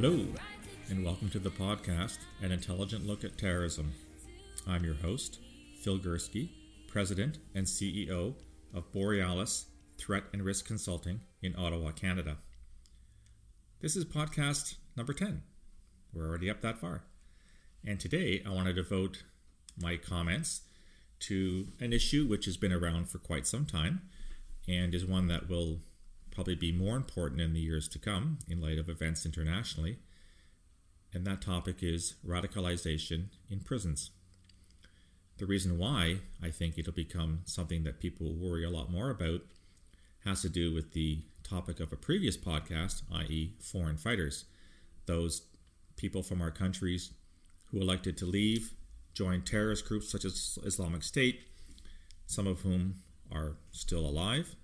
Hello, and welcome to the podcast, An Intelligent Look at Terrorism. I'm your host, Phil Gurski, President and CEO of Borealis Threat and Risk Consulting in Ottawa, Canada. This is podcast number 10. We're already up that far. And today I want to devote my comments to an issue which has been around for quite some time and is one that will probably be more important in the years to come in light of events internationally. And that topic is radicalization in prisons. The reason why I think it'll become something that people worry a lot more about has to do with the topic of a previous podcast, i.e., foreign fighters, those people from our countries who elected to leave, join terrorist groups such as Islamic State, some of whom are still alive,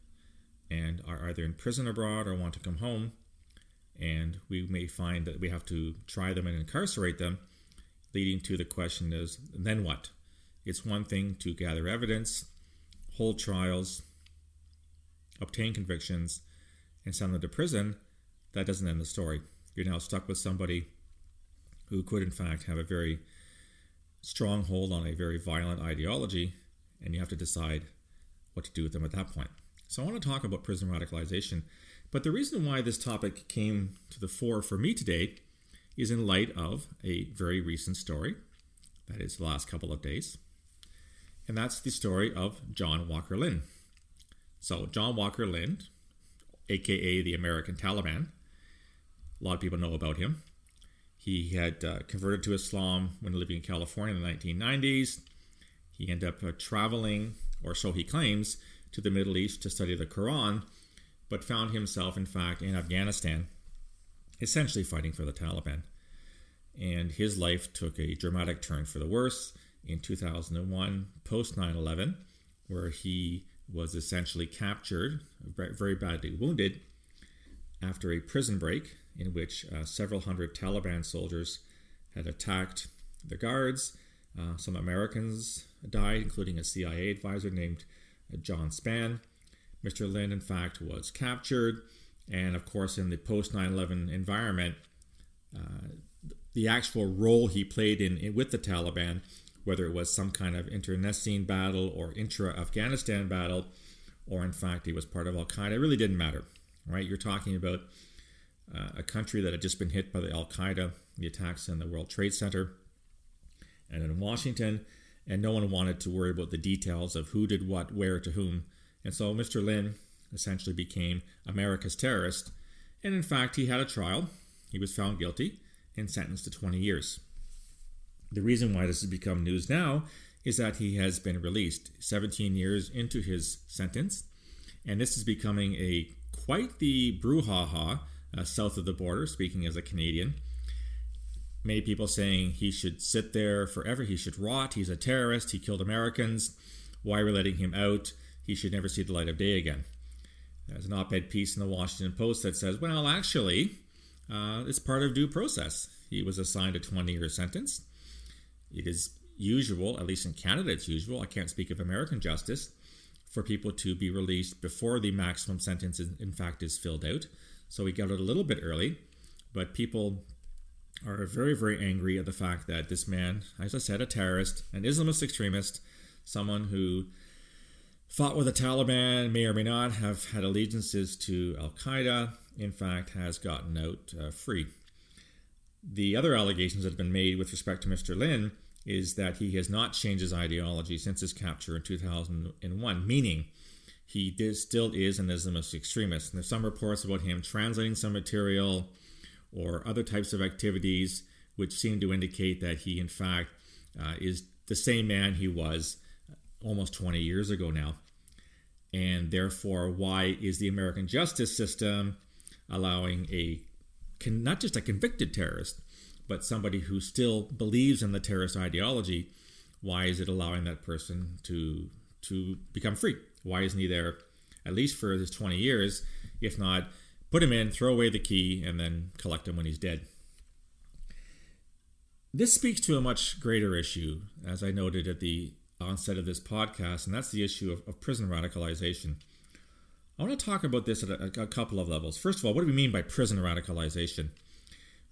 and are either in prison abroad or want to come home. And we may find that we have to try them and incarcerate them, leading to the question is then what? It's one thing to gather evidence, hold trials, obtain convictions, and send them to prison. That doesn't end the story. You're now stuck with somebody who could, in fact, have a very strong hold on a very violent ideology, and you have to decide what to do with them at that point. So I want to talk about prison radicalization. But the reason why this topic came to the fore for me today is in light of a very recent story, that is the last couple of days. And that's the story of John Walker Lindh. So, John Walker Lindh, aka the American Taliban, a lot of people know about him. He had uh, converted to Islam when living in California in the 1990s. He ended up uh, traveling, or so he claims, to the Middle East to study the Quran, but found himself, in fact, in Afghanistan, essentially fighting for the Taliban. And his life took a dramatic turn for the worse in 2001, post 9 11, where he was essentially captured, very badly wounded, after a prison break in which uh, several hundred Taliban soldiers had attacked the guards. Uh, some Americans died, including a CIA advisor named John Spann. Mr. Lindh, in fact, was captured. And of course, in the post 9 11 environment, uh, the actual role he played in, in, with the Taliban, whether it was some kind of internecine battle or intra Afghanistan battle, or in fact he was part of Al Qaeda, it really didn't matter. Right? You're talking about uh, a country that had just been hit by the Al Qaeda, the attacks in the World Trade Center, and in Washington and no one wanted to worry about the details of who did what, where to whom. And so Mr. Lindh essentially became America's terrorist. And in fact, he had a trial. He was found guilty and sentenced to 20 years. The reason why this has become news now is that he has been released 17 years into his sentence. And this is becoming a quite the brouhaha uh, south of the border, speaking as a Canadian many people saying he should sit there forever, he should rot, he's a terrorist, he killed Americans, why are we letting him out? He should never see the light of day again. There's an op ed piece in the Washington Post that says, well, actually, uh, it's part of due process. He was assigned a 20 year sentence. It is usual, at least in Canada, it's usual, I can't speak of American justice, for people to be released before the maximum sentence, in fact, is filled out. So he got it a little bit early, but people are very, very angry at the fact that this man, as I said, a terrorist, an Islamist extremist, someone who fought with the Taliban, may or may not have had allegiances to Al Qaeda, in fact, has gotten out uh, free. The other allegations that have been made with respect to Mr. Lindh is that he has not changed his ideology since his capture in 2001, meaning he did, still is an Islamist extremist. And there's some reports about him translating some material or other types of activities which seem to indicate that he, in fact, uh, is the same man he was almost 20 years ago now. And therefore, why is the American justice system allowing a not just a convicted terrorist, but somebody who still believes in the terrorist ideology? Why is it allowing that person to to become free? Why isn't he there at least for his 20 years, if not put him in, throw away the key, and then collect him when he's dead. This speaks to a much greater issue, as I noted at the onset of this podcast, and that's the issue of, of prison radicalization. I want to talk about this at a, a couple of levels. First of all, what do we mean by prison radicalization?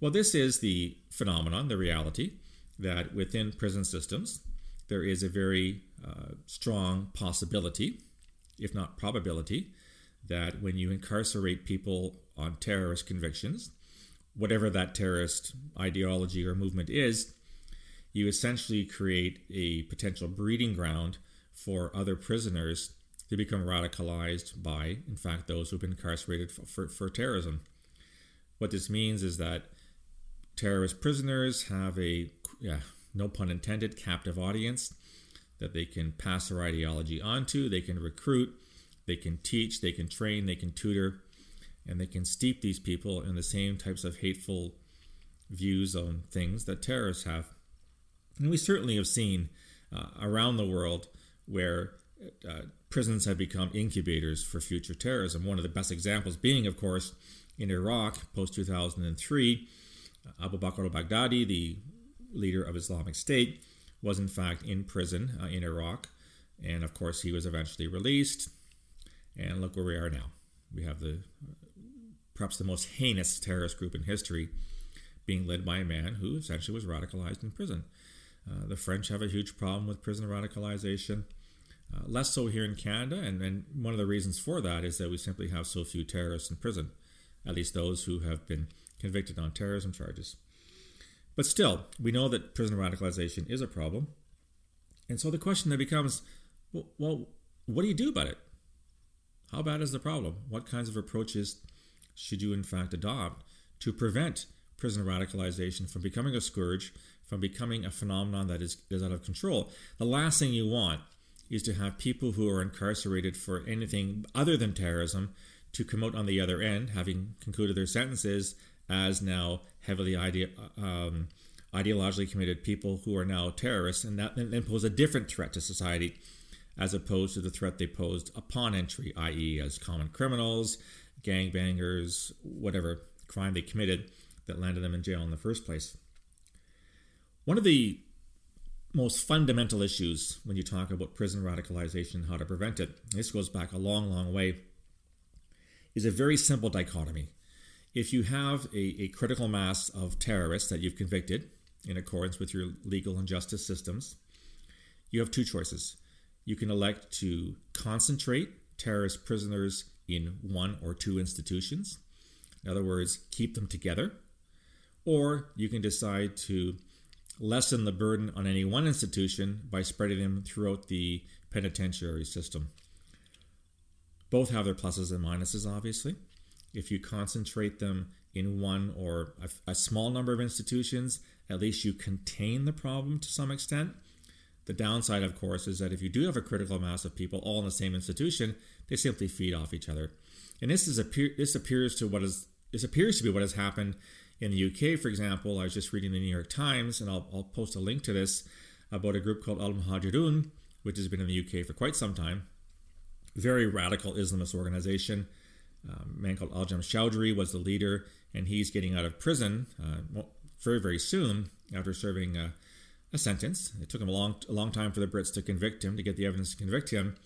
Well, this is the phenomenon, the reality, that within prison systems, there is a very uh, strong possibility, if not probability, that when you incarcerate people on terrorist convictions, whatever that terrorist ideology or movement is, you essentially create a potential breeding ground for other prisoners to become radicalized by, in fact, those who've been incarcerated for, for, for terrorism. What this means is that terrorist prisoners have a, yeah, no pun intended, captive audience that they can pass their ideology onto, they can recruit, they can teach, they can train, they can tutor, and they can steep these people in the same types of hateful views on things that terrorists have. And we certainly have seen uh, around the world where uh, prisons have become incubators for future terrorism. One of the best examples being, of course, in Iraq post 2003, uh, Abu Bakr al Baghdadi, the leader of Islamic State, was in fact in prison uh, in Iraq. And of course, he was eventually released. And look where we are now. We have the perhaps the most heinous terrorist group in history being led by a man who essentially was radicalized in prison. Uh, the French have a huge problem with prison radicalization. Uh, less so here in Canada, and, and one of the reasons for that is that we simply have so few terrorists in prison, at least those who have been convicted on terrorism charges. But still, we know that prison radicalization is a problem. And so the question then becomes well, well, what do you do about it? How bad is the problem? What kinds of approaches should you, in fact, adopt to prevent prison radicalization from becoming a scourge, from becoming a phenomenon that is, is out of control? The last thing you want is to have people who are incarcerated for anything other than terrorism to come out on the other end, having concluded their sentences, as now heavily um, ideologically committed people who are now terrorists, and that then pose a different threat to society as opposed to the threat they posed upon entry, i.e., as common criminals, gangbangers, whatever crime they committed that landed them in jail in the first place. One of the most fundamental issues when you talk about prison radicalization how to prevent it, this goes back a long, long way, is a very simple dichotomy. If you have a, a critical mass of terrorists that you've convicted in accordance with your legal and justice systems, you have two choices. You can elect to concentrate terrorist prisoners in one or two institutions, in other words, keep them together, or you can decide to lessen the burden on any one institution by spreading them throughout the penitentiary system. Both have their pluses and minuses, obviously. If you concentrate them in one or a, a, small number of institutions, at least you contain the problem to some extent. The downside, of course, is that if you do have a critical mass of people all in the same institution, they simply feed off each other. And this is this appears to what is this appears to be what has happened in the UK, for example, I was just reading the New York Times, and I'll, I'll post a link to this about a group called Al Muhajirun, which has been in the UK for quite some time. Very radical Islamist organization. Um, a man called Al Choudary was the leader, and he's getting out of prison uh, very, very soon after serving uh, a sentence. It took him a long, a long time for the Brits to convict him, to get the evidence to convict him.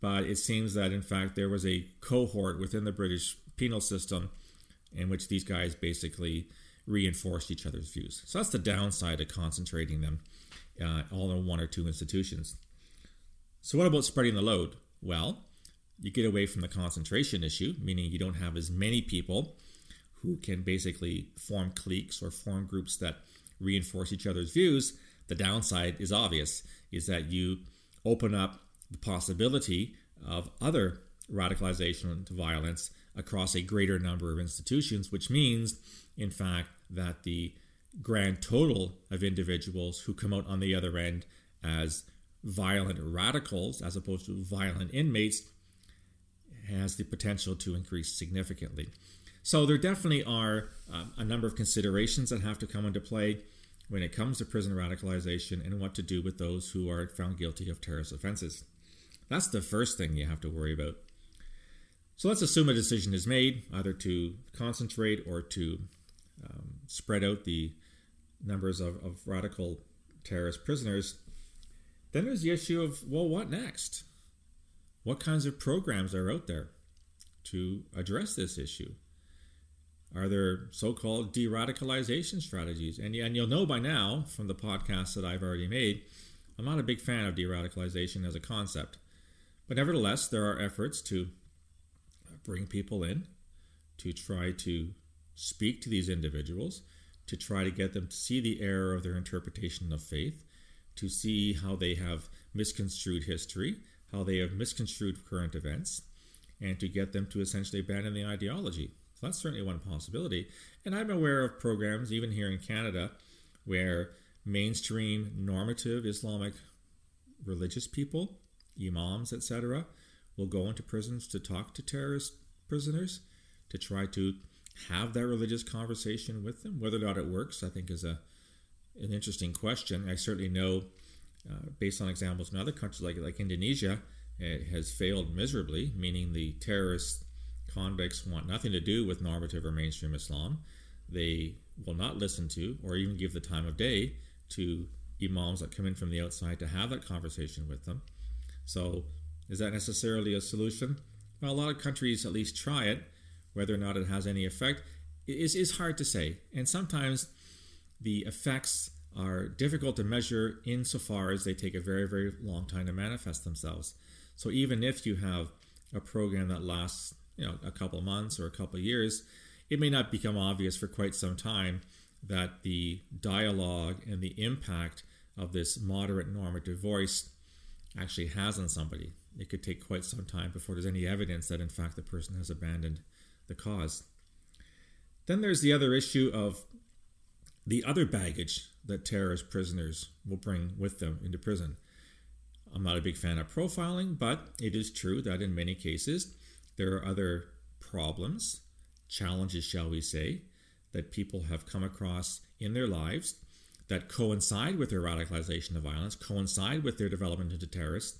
But it seems that, in fact, there was a cohort within the British penal system in which these guys basically reinforced each other's views. So that's the downside of concentrating them uh, all in one or two institutions. So, what about spreading the load? Well, you get away from the concentration issue, meaning you don't have as many people who can basically form cliques or form groups that reinforce each other's views. The downside is obvious is that you open up the possibility of other radicalization to violence across a greater number of institutions, which means, in fact, that the grand total of individuals who come out on the other end as violent radicals as opposed to violent inmates has the potential to increase significantly. So there definitely are um, a number of considerations that have to come into play when it comes to prison radicalization and what to do with those who are found guilty of terrorist offenses. That's the first thing you have to worry about. So let's assume a decision is made either to concentrate or to um, spread out the numbers of, of radical terrorist prisoners. Then there's the issue of, well, what next? What kinds of programs are out there to address this issue? Are there so called de radicalization strategies? And, and you'll know by now from the podcasts that I've already made, I'm not a big fan of de radicalization as a concept. But nevertheless, there are efforts to bring people in, to try to speak to these individuals, to try to get them to see the error of their interpretation of faith, to see how they have misconstrued history, how they have misconstrued current events, and to get them to essentially abandon the ideology. So that's certainly one possibility. And I'm aware of programs, even here in Canada, where mainstream normative Islamic religious people, imams, etc., will go into prisons to talk to terrorist prisoners to try to have that religious conversation with them. Whether or not it works, I think, is a an interesting question. I certainly know, uh, based on examples in other countries like like Indonesia, it has failed miserably. Meaning the terrorist convicts want nothing to do with normative or mainstream Islam. They will not listen to or even give the time of day to imams that come in from the outside to have that conversation with them. So, is that necessarily a solution? Well, a lot of countries at least try it. Whether or not it has any effect is, is hard to say. And sometimes the effects are difficult to measure insofar as they take a very, very long time to manifest themselves. So even if you have a program that lasts, you know, a couple months or a couple years, it may not become obvious for quite some time that the dialogue and the impact of this moderate normative voice actually has on somebody. It could take quite some time before there's any evidence that, in fact, the person has abandoned the cause. Then there's the other issue of the other baggage that terrorist prisoners will bring with them into prison. I'm not a big fan of profiling, but it is true that in many cases there are other problems, challenges, shall we say, that people have come across in their lives that coincide with their radicalization of violence, coincide with their development into terrorists.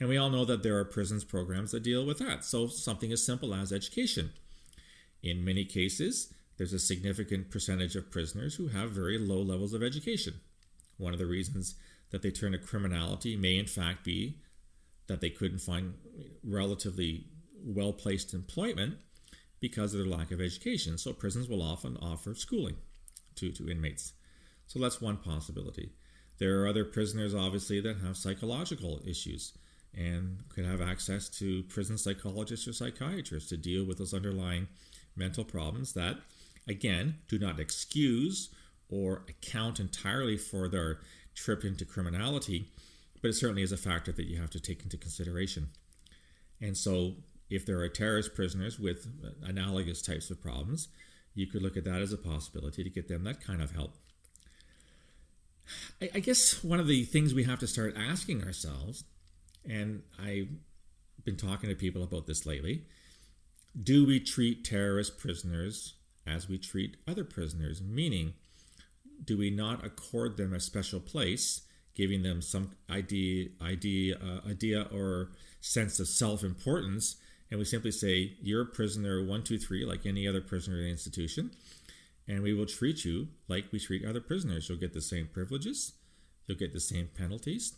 And we all know that there are prisons programs that deal with that. So, something as simple as education. In many cases, there's a significant percentage of prisoners who have very low levels of education. One of the reasons that they turn to criminality may, in fact, be that they couldn't find relatively well placed employment because of their lack of education. So, prisons will often offer schooling to, to inmates. So that's one possibility. There are other prisoners, obviously, that have psychological issues and could have access to prison psychologists or psychiatrists to deal with those underlying mental problems that, again, do not excuse or account entirely for their trip into criminality, but it certainly is a factor that you have to take into consideration. And so, if there are terrorist prisoners with analogous types of problems, you could look at that as a possibility to get them that kind of help. I, I guess one of the things we have to start asking ourselves, and I've been talking to people about this lately, do we treat terrorist prisoners as we treat other prisoners? Meaning, do we not accord them a special place, giving them some idea, idea, uh, idea or sense of self-importance, and we simply say, "You're a prisoner one, two, three, like any other prisoner in the institution," and we will treat you like we treat other prisoners. You'll get the same privileges, you'll get the same penalties,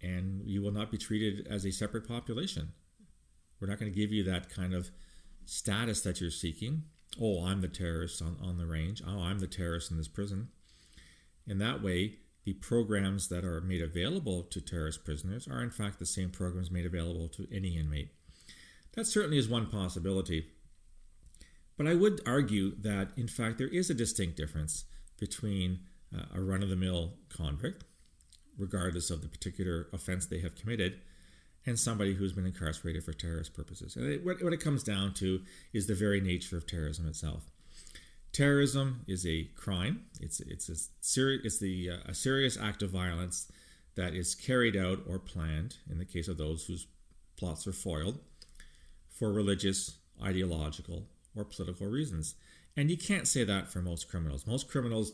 and you will not be treated as a separate population. We're not going to give you that kind of status that you're seeking. Oh, I'm the terrorist on, on the range. Oh, I'm the terrorist in this prison. In that way, the programs that are made available to terrorist prisoners are, in fact, the same programs made available to any inmate. That certainly is one possibility. But I would argue that, in fact, there is a distinct difference between uh, a run of the mill convict, regardless of the particular offense they have committed, and somebody who's been incarcerated for terrorist purposes. And it, what, what it comes down to is the very nature of terrorism itself. Terrorism is a crime. It's it's a seri- it's the uh, a serious act of violence that is carried out or planned in the case of those whose plots are foiled for religious, ideological, or political reasons. And you can't say that for most criminals. Most criminals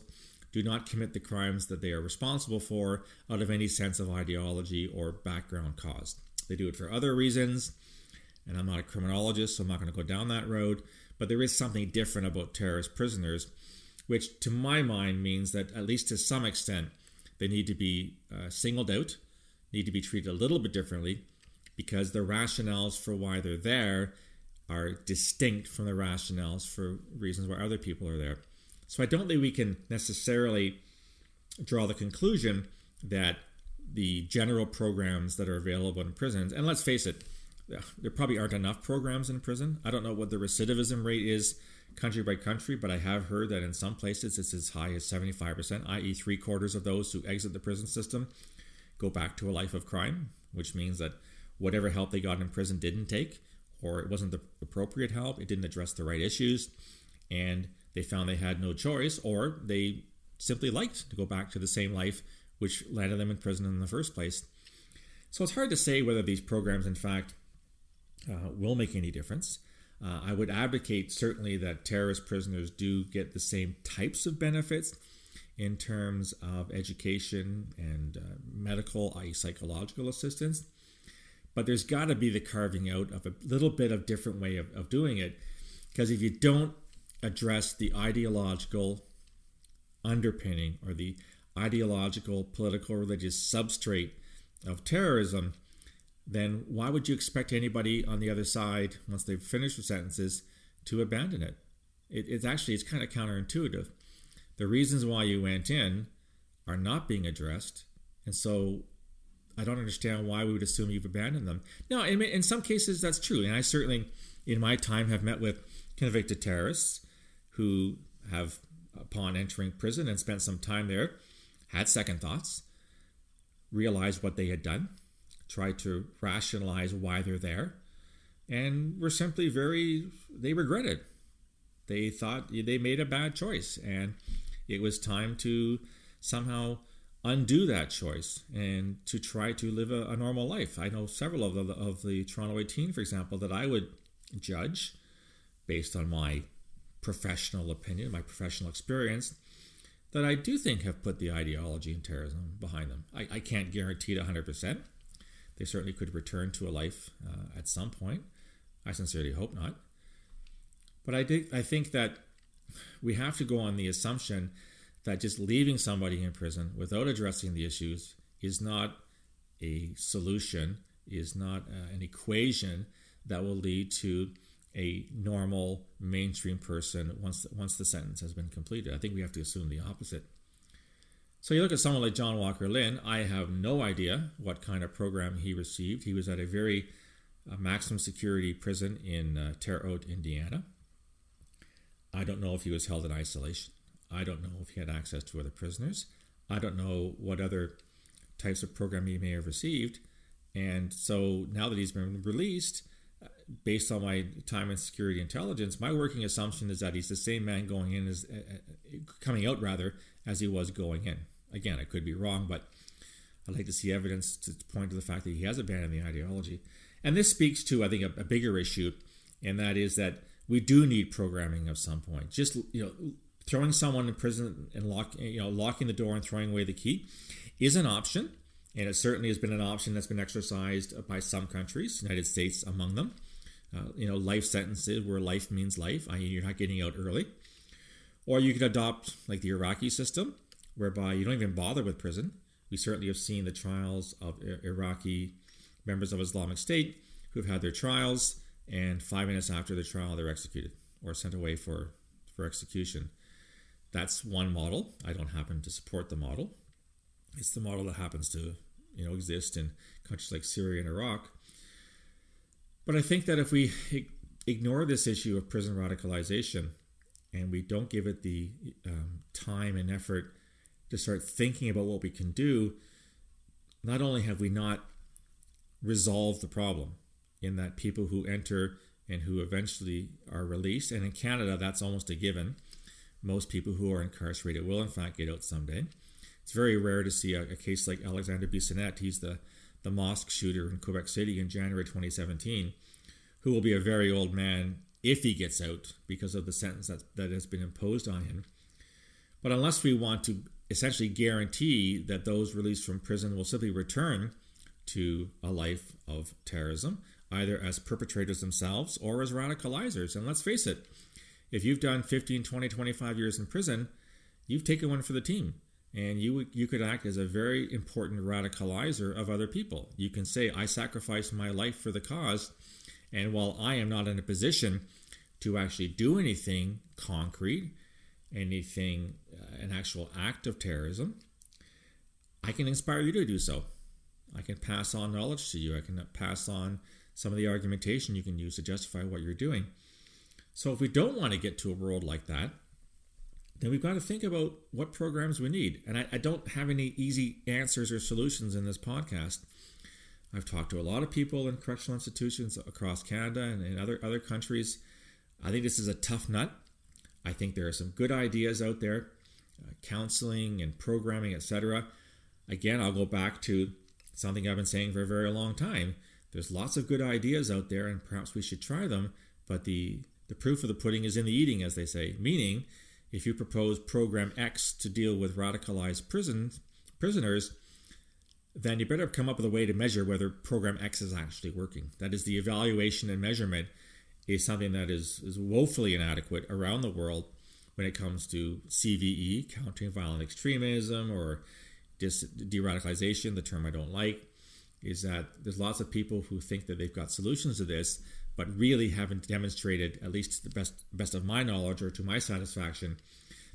do not commit the crimes that they are responsible for out of any sense of ideology or background cause. They do it for other reasons, and I'm not a criminologist, so I'm not going to go down that road. But there is something different about terrorist prisoners, which to my mind means that, at least to some extent, they need to be uh, singled out, need to be treated a little bit differently, because the rationales for why they're there are distinct from the rationales for reasons why other people are there. So I don't think we can necessarily draw the conclusion that the general programs that are available in prisons, and let's face it, there probably aren't enough programs in prison. I don't know what the recidivism rate is country by country, but I have heard that in some places it's as high as 75%, i.e., three quarters of those who exit the prison system go back to a life of crime, which means that whatever help they got in prison didn't take, or it wasn't the appropriate help, it didn't address the right issues, and they found they had no choice, or they simply liked to go back to the same life which landed them in prison in the first place. So it's hard to say whether these programs, in fact, uh, will make any difference. Uh, I would advocate certainly that terrorist prisoners do get the same types of benefits in terms of education and uh, medical, i.e., psychological assistance. But there's got to be the carving out of a little bit of different way of, of doing it. Because if you don't address the ideological underpinning or the ideological, political, religious substrate of terrorism, then why would you expect anybody on the other side, once they've finished their sentences, to abandon it? it it's actually it's kind of counterintuitive. The reasons why you went in are not being addressed, and so I don't understand why we would assume you've abandoned them. Now, in, in some cases, that's true, and I certainly, in my time, have met with convicted terrorists who have, upon entering prison and spent some time there, had second thoughts, realized what they had done, tried to rationalize why they're there, and were simply very, they regretted. They thought they made a bad choice, and it was time to somehow undo that choice and to try to live a, a normal life. I know several of the, of the Toronto 18, for example, that I would judge based on my professional opinion, my professional experience, that I do think have put the ideology and terrorism behind them. I, I can't guarantee it 100%. They certainly could return to a life uh, at some point. I sincerely hope not. But I, did, I think that we have to go on the assumption that just leaving somebody in prison without addressing the issues is not a solution, is not uh, an equation that will lead to a normal mainstream person once once the sentence has been completed. I think we have to assume the opposite. So you look at someone like John Walker Lindh. I have no idea what kind of program he received. He was at a very uh, maximum security prison in uh, Terre Haute, Indiana. I don't know if he was held in isolation. I don't know if he had access to other prisoners. I don't know what other types of program he may have received. And so now that he's been released, based on my time in security intelligence, my working assumption is that he's the same man going in as uh, uh, coming out rather as he was going in. Again, I could be wrong, but I'd like to see evidence to point to the fact that he has abandoned the ideology. And this speaks to, I think, a, a bigger issue, and that is that we do need programming of some point. Just you know, throwing someone in prison and lock, you know, locking the door and throwing away the key is an option, and it certainly has been an option that's been exercised by some countries, United States among them. Uh, you know, life sentences where life means life, i.e., you're not getting out early. Or you could adopt like the Iraqi system, whereby you don't even bother with prison. We certainly have seen the trials of Iraqi members of Islamic State who have had their trials, and five minutes after the trial, they're executed or sent away for, for execution. That's one model. I don't happen to support the model. It's the model that happens to you know exist in countries like Syria and Iraq. But I think that if we ignore this issue of prison radicalization and we don't give it the um, time and effort to start thinking about what we can do, not only have we not resolved the problem in that people who enter and who eventually are released, and in Canada, that's almost a given most people who are incarcerated will, in fact, get out someday. It's very rare to see a, a case like Alexander Bissonnette. He's the, the mosque shooter in Quebec City in January 2017, who will be a very old man if he gets out because of the sentence that, that has been imposed on him. But unless we want to essentially guarantee that those released from prison will simply return to a life of terrorism, either as perpetrators themselves or as radicalizers, and let's face it, if you've done 15, 20, 25 years in prison, you've taken one for the team. And you, you could act as a very important radicalizer of other people. You can say, I sacrificed my life for the cause, And while I am not in a position to actually do anything concrete, anything, uh, an actual act of terrorism, I can inspire you to do so. I can pass on knowledge to you. I can pass on some of the argumentation you can use to justify what you're doing. So, if we don't want to get to a world like that, then we've got to think about what programs we need. And I, I, don't have any easy answers or solutions in this podcast. I've talked to a lot of people in correctional institutions across Canada and in other other countries. I think this is a tough nut. I think there are some good ideas out there, uh, counseling and programming, etc. Again, I'll go back to something I've been saying for a very long time. There's lots of good ideas out there, and perhaps we should try them. But the the proof of the pudding is in the eating, as they say. Meaning, if you propose program X to deal with radicalized prisoners, then you better come up with a way to measure whether program X is actually working. That is, the evaluation and measurement is something that is, is woefully inadequate around the world when it comes to CVE, countering violent extremism, or de radicalization, the term I don't like, is that there's lots of people who think that they've got solutions to this, but really haven't demonstrated, at least to the best best of my knowledge or to my satisfaction,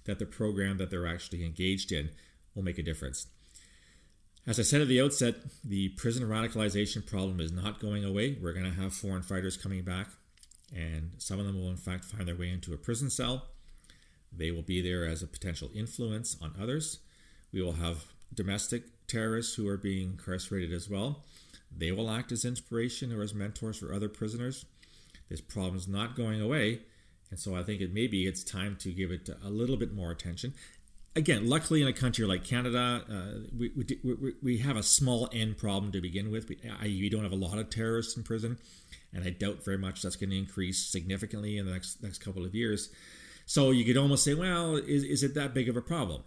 that the program that they're actually engaged in will make a difference. As I said at the outset, the prison radicalization problem is not going away. We're going to have foreign fighters coming back, and some of them will, in fact, find their way into a prison cell. They will be there as a potential influence on others. We will have domestic terrorists who are being incarcerated as well. They will act as inspiration or as mentors for other prisoners. This problem is not going away, and so I think it maybe it's time to give it a little bit more attention. Again, luckily in a country like Canada, uh, we, we, we, have a small n problem to begin with. We, we don't have a lot of terrorists in prison, and I doubt very much that's going to increase significantly in the next next couple of years. So you could almost say, well, is, is it that big of a problem?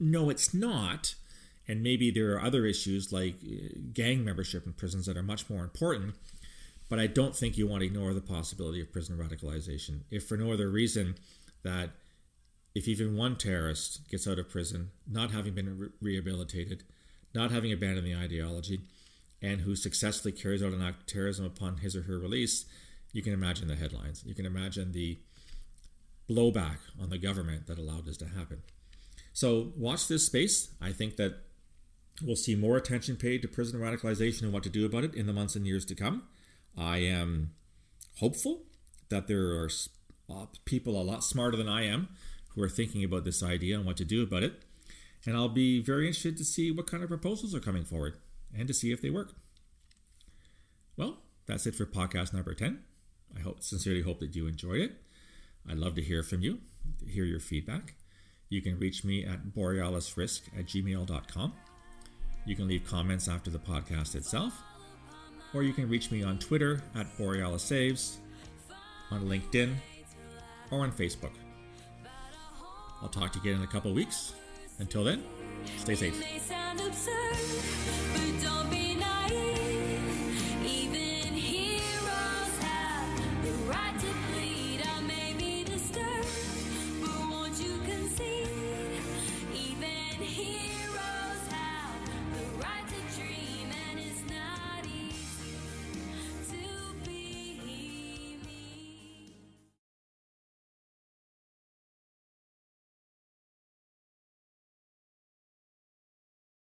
No, it's not and maybe there are other issues like uh, gang membership in prisons that are much more important. But I don't think you want to ignore the possibility of prison radicalization, if for no other reason that if even one terrorist gets out of prison, not having been re- rehabilitated, not having abandoned the ideology, and who successfully carries out an act of terrorism upon his or her release, you can imagine the headlines. You can imagine the blowback on the government that allowed this to happen. So watch this space. I think that We'll see more attention paid to prison radicalization and what to do about it in the months and years to come. I am hopeful that there are uh, people a lot smarter than I am who are thinking about this idea and what to do about it. And I'll be very interested to see what kind of proposals are coming forward and to see if they work. Well, that's it for podcast number 10. I hope sincerely hope that you enjoyed it. I'd love to hear from you, hear your feedback. You can reach me at borealisrisk at gmail.com. You can leave comments after the podcast itself, or you can reach me on Twitter at Borealis Saves, on LinkedIn, or on Facebook. I'll talk to you again in a couple weeks. Until then, stay safe.